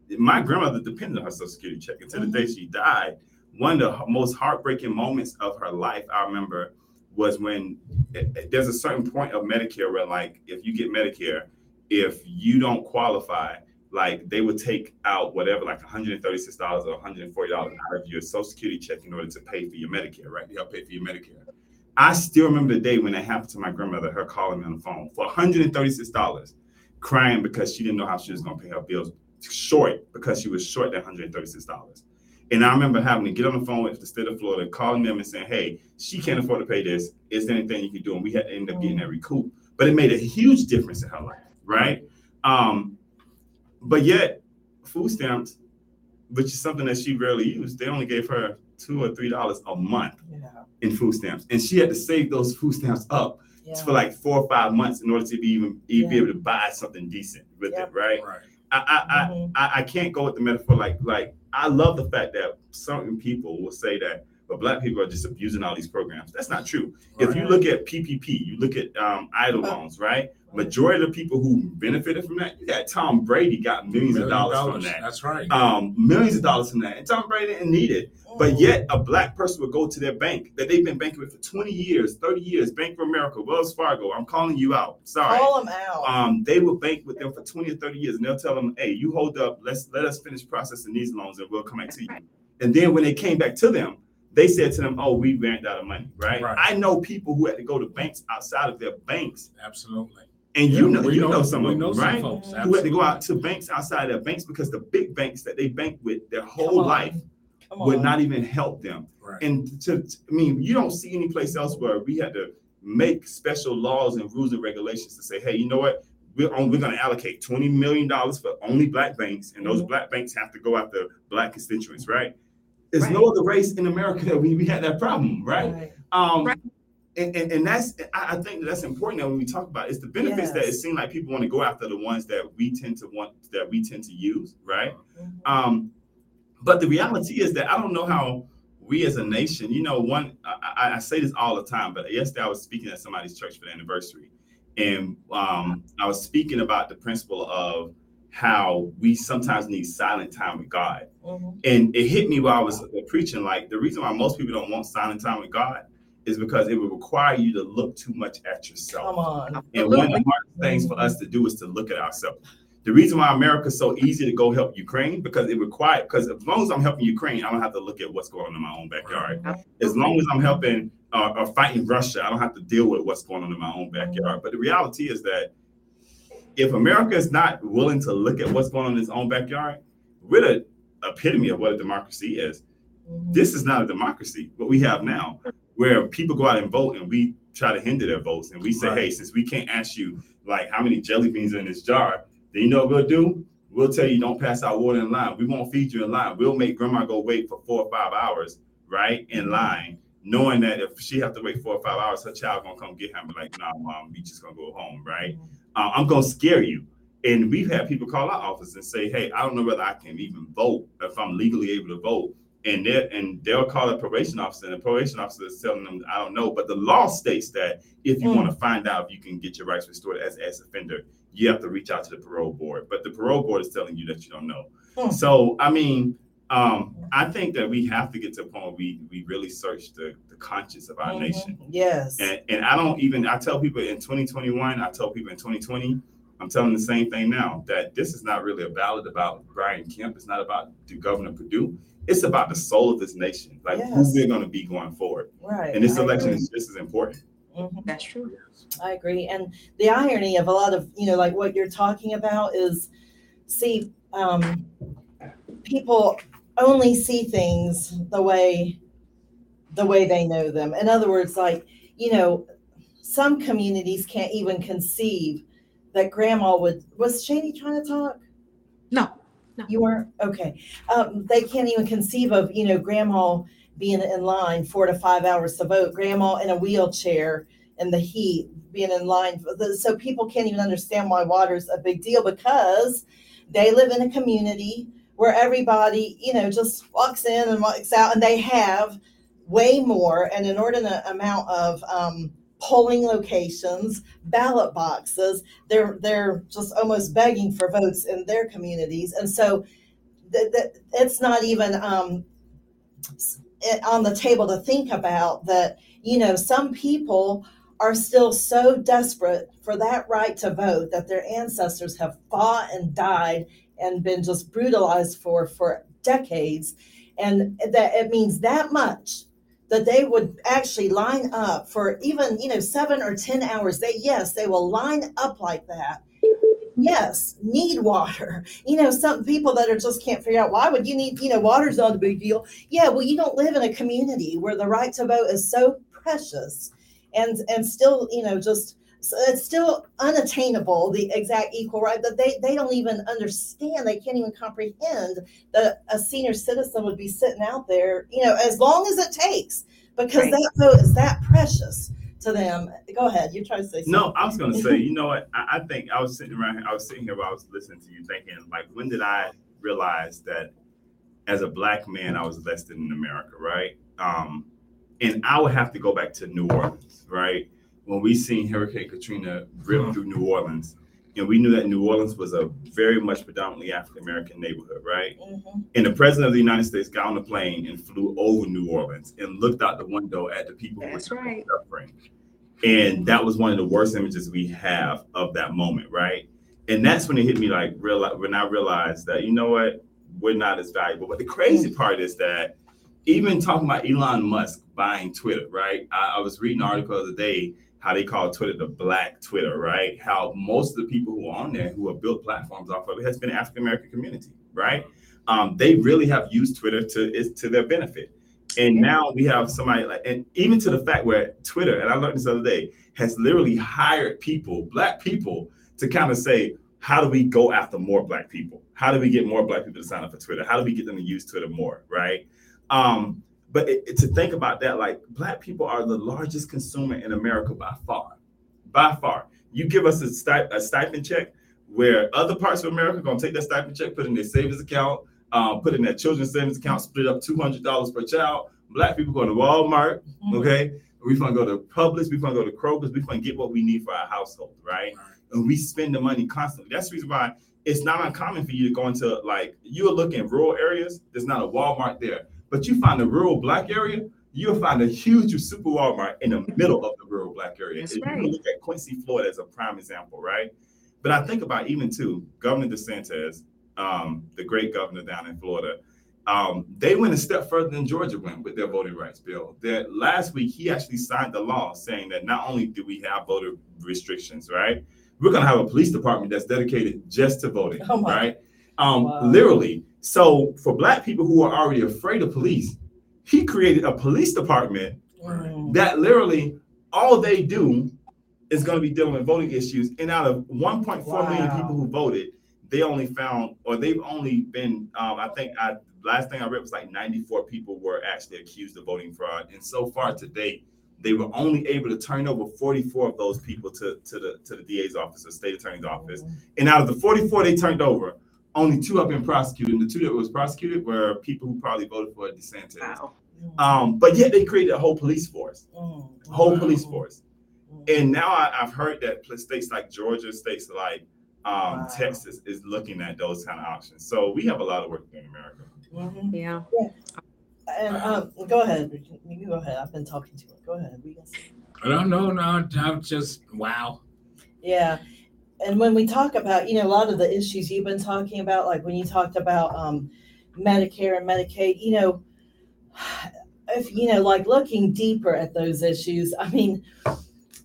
My grandmother depended on her Social Security check until the day she died. One of the most heartbreaking moments of her life, I remember, was when eh, eh, there's a certain point of Medicare where, like, if you get Medicare, if you don't qualify, like they would take out whatever, like $136 or $140 out of your Social Security check in order to pay for your Medicare, right? To help pay for your Medicare. I still remember the day when that happened to my grandmother, her calling me on the phone for $136, crying because she didn't know how she was going to pay her bills, short because she was short that $136. And I remember having to get on the phone with the state of Florida, calling them and saying, hey, she can't afford to pay this. Is there anything you can do? And we had to end up getting that recoup. But it made a huge difference in her life, right? Um, but yet, food stamps, which is something that she rarely used, they only gave her two or three dollars a month Yeah. in food stamps, and she had to save those food stamps up Yeah. for like four or five months in order to be even, even be able to buy something decent with Yep. it, right? Right. I, I, I, Mhm. I, I can't go with the metaphor like like I love the fact that certain people will say that but black people are just abusing all these programs. That's not true. If you look at PPP, you look at um, EIDL loans, right? Majority of the people who benefited from that, you got Tom Brady got millions of Million dollars, from that. That's right. Um, millions of dollars from that. And Tom Brady didn't need it. But Mhm. yet a black person would go to their bank that they've been banking with for 20 years, 30 years, Bank of America, Wells Fargo. I'm calling you out. Sorry Call them out. um, they will bank with them for 20 or 30 years and they'll tell them, hey, you hold up, let's let us finish processing these loans and we'll come back to you. And then when they came back to them, they said to them, oh, we ran out of money, right? Right. I know people who had to go to banks outside of their banks. Absolutely. And you know, you know, some we of know them, right? folks. Who had to go out to banks outside of their banks because the big banks that they bank with their whole on. life Come would on. not even help them. Right. And to, to- I mean, you don't see any place else where we had to make special laws and rules and regulations to say, hey, you know what? We're on, we're going to allocate twenty million dollars for only black banks, and those Mhm. black banks have to go after black constituents, right? There's Right. no other race in America that we, we had that problem, right? Right. Um, Right. and, and, and that's I, I think that's important that when we talk about it, it's the benefits that it seems like people want to go after the ones that we tend to want that we tend to use, right? Mhm. Um, but the reality is that I don't know how we as a nation, you know, one, I, I- I say this all the time, but yesterday I was speaking at somebody's church for the anniversary. And um, I was speaking about the principle of how we sometimes need silent time with God. Mhm. And it hit me while I was preaching like the reason why most people don't want silent time with God is because it would require you to look too much at yourself. Come on. And one of the hardest things for us to do is to look at ourselves. The reason why America is so easy to go help Ukraine because it required because as long as I'm helping Ukraine, I don't have to look at what's going on in my own backyard. As long as I'm helping uh, or fighting Russia, I don't have to deal with what's going on in my own backyard. But the reality is that if America is not willing to look at what's going on in its own backyard, we're the epitome of what a democracy is. Mhm. this is not a democracy what we have now where people go out and vote and we try to hinder their votes and we say Right. hey since we can't ask you like how many jelly beans are in this jar then you know what we'll do? We'll tell you don't pass out water in line. We won't feed you in line. We'll make grandma go wait for four or five hours right in line knowing that if she have to wait four or five hours her child gonna come get her and be like nah mom we just gonna go home right? Uh, i'm gonna scare you and we've had people call our office and say hey i don't know whether i can even vote if i'm legally able to vote and they and they'll call a probation officer, and the probation officer is telling them, I don't know. But the law states that if you Mm. want to find out if you can get your rights restored as as offender, you have to reach out to the parole board. But the parole board is telling you that you don't know. Hmm. So I mean, Um, I think that we have to get to a point where we we really search the, the conscience of our Mhm. nation. Yes. And, and I don't even, I tell people in 2021, I tell people in 2020, I'm telling the same thing now that this is not really a ballot about Brian Kemp. It's not about the Governor Perdue. It's about the soul of this nation, like Yes. who we're going to be going forward. right. And this I election agree. is just as important. Mhm. That's true. I agree. And the irony of a lot of, you know, like what you're talking about is see, um, people only see things the way the way they know them. In other words, like, you know, some communities can't even conceive that grandma would was Shani trying to talk? No, no. You weren't? Okay. Um, they can't even conceive of, you know, grandma being in line four to five hours to vote, grandma in a wheelchair in the heat, being in line. So people can't even understand why water's a big deal because they live in a community where everybody, you know, just walks in and walks out, and they have way more an inordinate amount of um, polling locations, ballot boxes. They're they're just almost begging for votes in their communities, and so th- it's not even um, on the table to think about that. You know, some people are still so desperate for that right to vote that their ancestors have fought and died and been just brutalized for for decades and that it means that much that they would actually line up for even you know seven or ten hours. They yes they will line up like that. Yes need water. You know some people that are just can't figure out why would you need you know water's not a big deal? Yeah well you don't live in a community where the right to vote is so precious and and still you know just so it's still unattainable the exact equal right that they they don't even understand they can't even comprehend that a senior citizen would be sitting out there you know as long as it takes because Right. that vote is that precious to them go ahead you're trying to say something. No, I was going to say, you know what? I, I think I was sitting around, I was sitting here while I was listening to you thinking, like, when did I realize that as a black man, I was less than in America, right? Um, and I would have to go back to New Orleans, right? When we seen Hurricane Katrina rip Mhm. through New Orleans, and we knew that New Orleans was a very much predominantly African American neighborhood, right? Mhm. And the president of the United States got on a plane and flew over New Orleans and looked out the window at the people who That's were right. suffering. And that was one of the worst images we have of that moment, right? And that's when it hit me like real when I realized that, you know what, we're not as valuable. But the crazy part is that even talking about Elon Musk buying Twitter, right? I, I was reading an article the other day how they call Twitter the black Twitter, right? How most of the people who are on there who have built platforms off of it has been African American community, right? Um, they really have used Twitter to is to their benefit. And now we have somebody like, and even to the fact where Twitter, and I learned this the other day, has literally hired people, black people, to kind of say, how do we go after more black people? How do we get more black people to sign up for Twitter? How do we get them to use Twitter more, right? Um, but it, it- to think about that, like black people are the largest consumer in America by far, by far. You give us a, a stipend check, where other parts of America are going to take that stipend check, put in their savings account, um, put in their children's savings account, split up two hundred dollars per child. Black people going to Walmart, Mhm. okay? We're gonna go to Publix, we're gonna go to Kroger's, we're gonna get what we need for our household, right? And we spend the money constantly. That's the reason why it's not uncommon for you to go into like you'll look in rural areas. There's not a Walmart there, but you find a rural black area, you'll find a huge super Walmart in the middle of the rural black area. That's If right. You look at Quincy, Florida, as a prime example, right? But I think about even too, Governor DeSantis, um, the great governor down in Florida. Um, they went a step further than Georgia went with their voting rights bill. That last week he actually signed the law saying that not only do we have voter restrictions, right? We're gonna have a police department that's dedicated just to voting, Oh right? Um, Wow. literally. So for black people who are already afraid of police, he created a police department Mm. that literally all they do is going to be dealing with voting issues. And out of 1.4 million Wow. people who voted, they only found, or they've only been, um, I think, I last thing I read was like 94 people were actually accused of voting fraud. And so far to date, they were only able to turn over 44 of those people to, to the to the DA's office, the state attorney's office. And out of the 44 they turned over, only two have been prosecuted. And the two that was prosecuted were people who probably voted for DeSantis. Wow. Um, but yet they created a whole police force Mm. whole Wow. police force. Mm. And now I, I've heard that states like Georgia, states like um, Wow. Texas is looking at those kind of options. So we have a lot of work to do in America. Mhm. Yeah. And um, go ahead. You go ahead. I've been talking too much. Go ahead. We can see. No, no, no. I'm just wow. Yeah. And when we talk about, you know, a lot of the issues you've been talking about, like when you talked about um, Medicare and Medicaid, you know, if, you know, like looking deeper at those issues, I mean,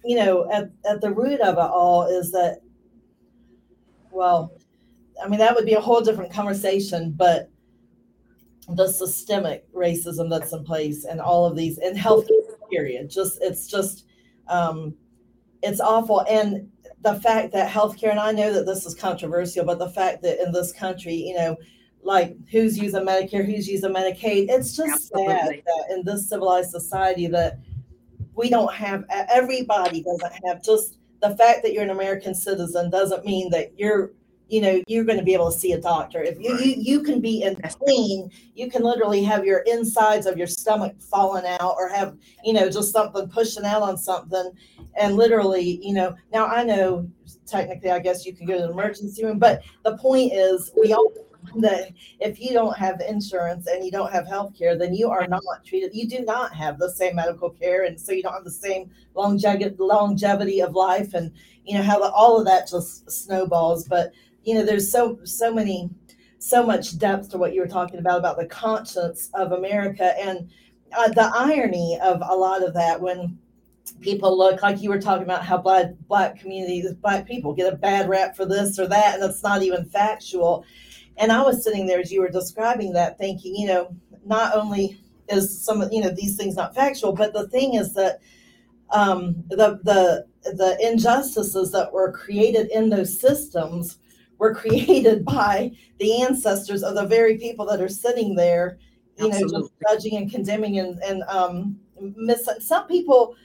you know, at, at the root of it all is that, well, I mean, that would be a whole different conversation, but the systemic racism that's in place and all of these in health period, just, it's just, um, it's awful. And the fact that healthcare, and I know that this is controversial, but the fact that in this country, you know, like who's using Medicare, who's using Medicaid, it's just sad that in this civilized society that we don't have everybody doesn't have just the fact that you're an American citizen doesn't mean that you're you know you're going to be able to see a doctor. If you you, you can be in That's pain you can literally have your insides of your stomach falling out or have you know just something pushing out on something. And literally you know now i know technically i guess you can go to the emergency room but the point is we all that if you don't have insurance and you don't have health care then you are not treated you do not have the same medical care and so you don't have the same longevity longevity of life and you know how the, all of that just snowballs. But you know there's so so many so much depth to what you were talking about about the conscience of america. And uh, the irony of a lot of that when people look like you were talking about how black black communities black people get a bad rap for this or that and it's not even factual. And i was sitting there as you were describing that thinking you know not only is some you know these things not factual but the thing is that um, the the the injustices that were created in those systems were created by the ancestors of the very people that are sitting there you know just judging and condemning and and um miss some people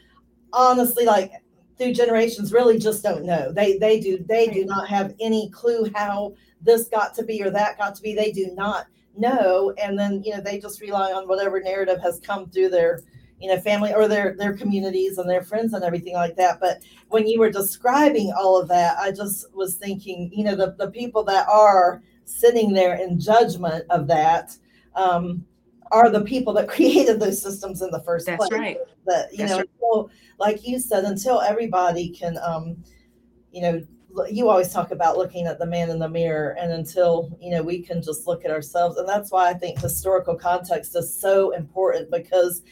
honestly like through generations really just don't know. They they do they do not have any clue how this got to be or that got to be. They do not know. And then you know they just rely on whatever narrative has come through their you know family or their their communities and their friends and everything like that but when you were describing all of that i just was thinking you know the, the people that are sitting there in judgment of that um, are the people that created those systems in the first That's place right. that you That's know right. until, like you said until everybody can um you know you always talk about looking at the man in the mirror and until you know we can just look at ourselves and that's why i think historical context is so important because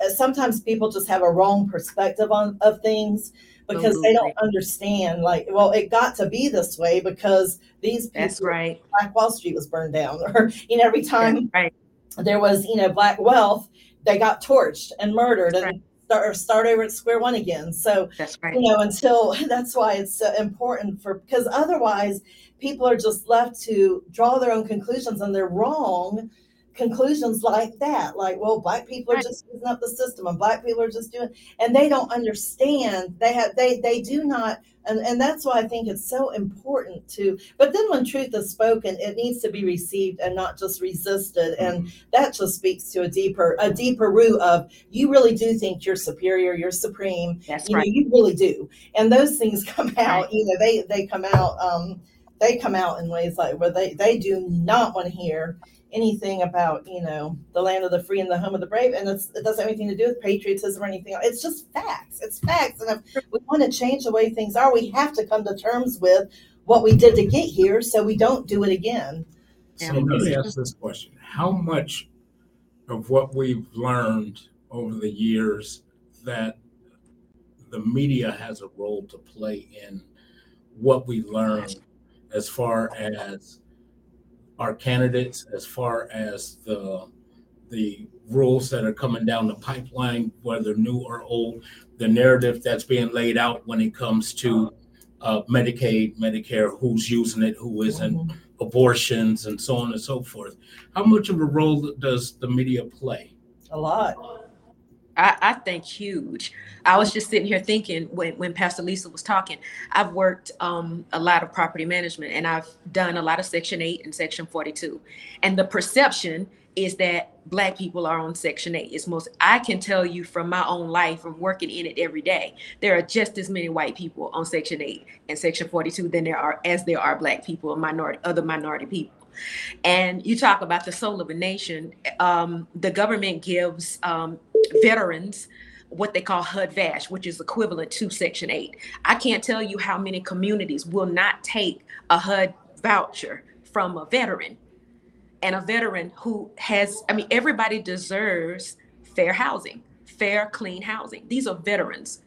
uh, sometimes people just have a wrong perspective on of things because they don't understand like well it got to be this way because these people That's right. black wall street was burned down or you know every time right. there was, you know, black wealth, they got torched and murdered That's and start, or start over at square one again. So, That's right. you know, until that's why it's so important for, because otherwise people are just left to draw their own conclusions and they're wrong conclusions like that. Like, well, black people are just using up the system and black people are just doing, and they don't understand. They have, they, they do not, and, and that's why I think it's so important to, but then when truth is spoken, it needs to be received and not just resisted. And that just speaks to a deeper a deeper root of you really do think you're superior you're supreme That's you know right. you really do and those things come out you know they they come out um they come out in ways like where they they do not want to hear anything about you know the land of the free and the home of the brave and it's, it doesn't have anything to do with patriotism or anything else. it's just facts it's facts and if we want to change the way things are we have to come to terms with what we did to get here so we don't do it again So let me ask this question. How much of what we've learned over the years that the media has a role to play in what we learn as far as our candidates, as far as the the rules that are coming down the pipeline, whether new or old, the narrative that's being laid out when it comes to uh, Medicaid, Medicare, who's using it, who isn't, abortions, and so on and so forth. How much of a role does the media play? a lot I, I think huge. I was just sitting here thinking when, when Pastor Lisa was talking, I've worked um, a lot of property management and I've done a lot of Section 8 and Section 42. And the perception is that Black people are on Section 8. It's most, I can tell you from my own life, from working in it every day, there are just as many white people on Section 8 and Section 42 than there are as there are Black people and minority, other minority people. And you talk about the soul of a nation. Um, the government gives um, veterans what they call HUD VASH, which is equivalent to Section 8. I can't tell you how many communities will not take a HUD voucher from a veteran and a veteran who has, I mean, everybody deserves fair housing, fair, clean housing. These are veterans,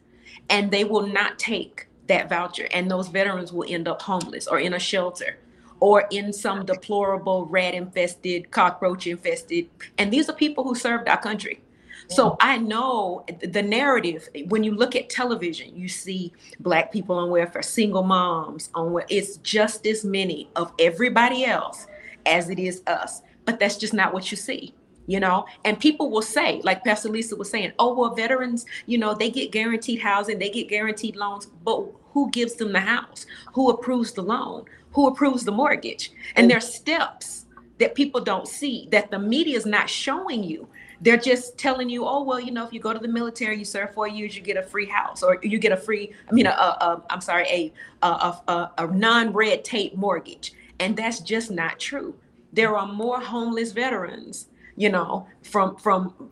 and they will not take that voucher. And those veterans will end up homeless or in a shelter or in some deplorable rat infested, cockroach infested. And these are people who served our country. So I know the narrative. When you look at television, you see black people on welfare, single moms on where it's just as many of everybody else as it is us. But that's just not what you see, you know. And people will say, like Pastor Lisa was saying, "Oh, well, veterans, you know, they get guaranteed housing, they get guaranteed loans, but who gives them the house? Who approves the loan? Who approves the mortgage?" And there's steps that people don't see that the media is not showing you they're just telling you, oh well, you know, if you go to the military, you serve four years, you get a free house, or you get a free, I mean, a, a, I'm sorry, a a, a, a non-red tape mortgage, and that's just not true. There are more homeless veterans, you know, from from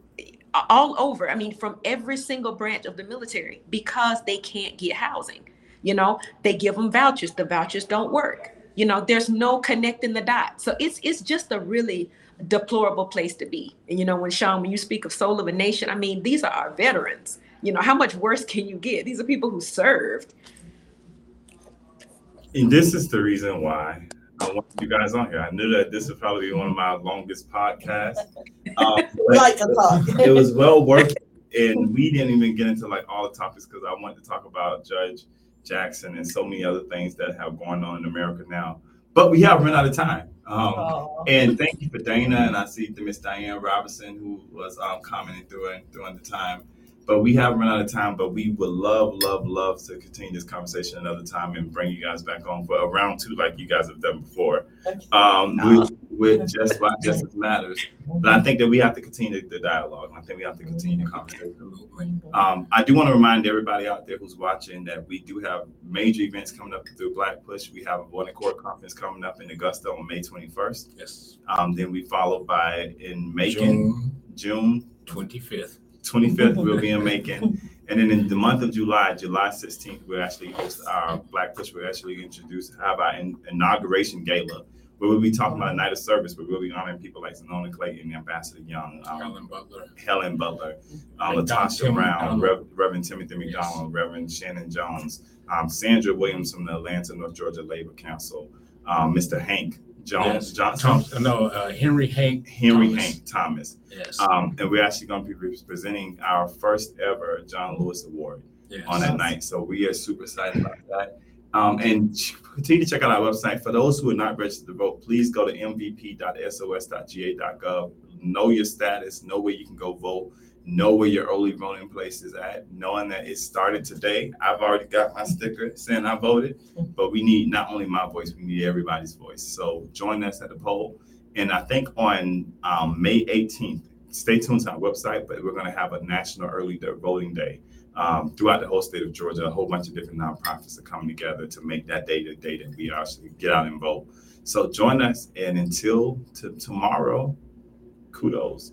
all over. I mean, from every single branch of the military because they can't get housing. You know, they give them vouchers. The vouchers don't work. You know, there's no connecting the dots. So it's it's just a really deplorable place to be. And you know, when Sean, when you speak of soul of a nation, I mean, these are our veterans. You know, how much worse can you get? These are people who served. And this is the reason why I want you guys on here. I knew that this would probably be one of my longest podcasts. Um, like to talk. it was well worth it. And we didn't even get into like all the topics because I wanted to talk about Judge Jackson and so many other things that have gone on in America now. But we have run out of time. Um, Oh. and thank you for Dana, and I see the Miss Diane Robinson who was um, commenting during during the time. But we have run out of time. But we would love, love, love to continue this conversation another time and bring you guys back on for a round two, like you guys have done before. Um, with, with just why justice matters. But I think that we have to continue the dialogue. I think we have to continue the conversation. Um, I do want to remind everybody out there who's watching that we do have major events coming up through Black Push. We have a Border Court Conference coming up in Augusta on May 21st. Yes. Um, then we followed by in Macon, June June twenty fifth. 25th, we'll be in Macon. And then in the month of July, July 16th, we'll actually host our Black Push. We'll actually introduce, have our in- inauguration gala where we'll be talking about a night of service, but we'll be honoring people like Xernona Clayton, Ambassador Young, um, Helen Butler. Helen Butler, um, And LaTosha Tim Brown, Rev- Reverend Timothy Yes. McDonald, Reverend Shannon Jones, um, Sandra Williams from the Atlanta, North Georgia Labor Council, um, Mr. Hank Jones. Johnson, Tom, no, uh, Henry Hank. Henry Thomas. Hank Thomas. Yes. Um, and we're actually going to be presenting our first ever John Lewis Award yes. on that night. So we are super excited about that. Um, and continue to check out our website. For those who are not registered to vote, please go to mvp.sos.ga.gov. Know your status, know where you can go vote, know where your early voting place is at, knowing that it started today. I've already got my sticker saying I voted, but we need not only my voice, we need everybody's voice. So join us at the poll. And I think on um, May 18th, stay tuned to our website, but we're going to have a national early voting day um, throughout the whole state of Georgia. A whole bunch of different nonprofits are coming together to make that day the day that we actually get out and vote. So join us, and until t- tomorrow, kudos.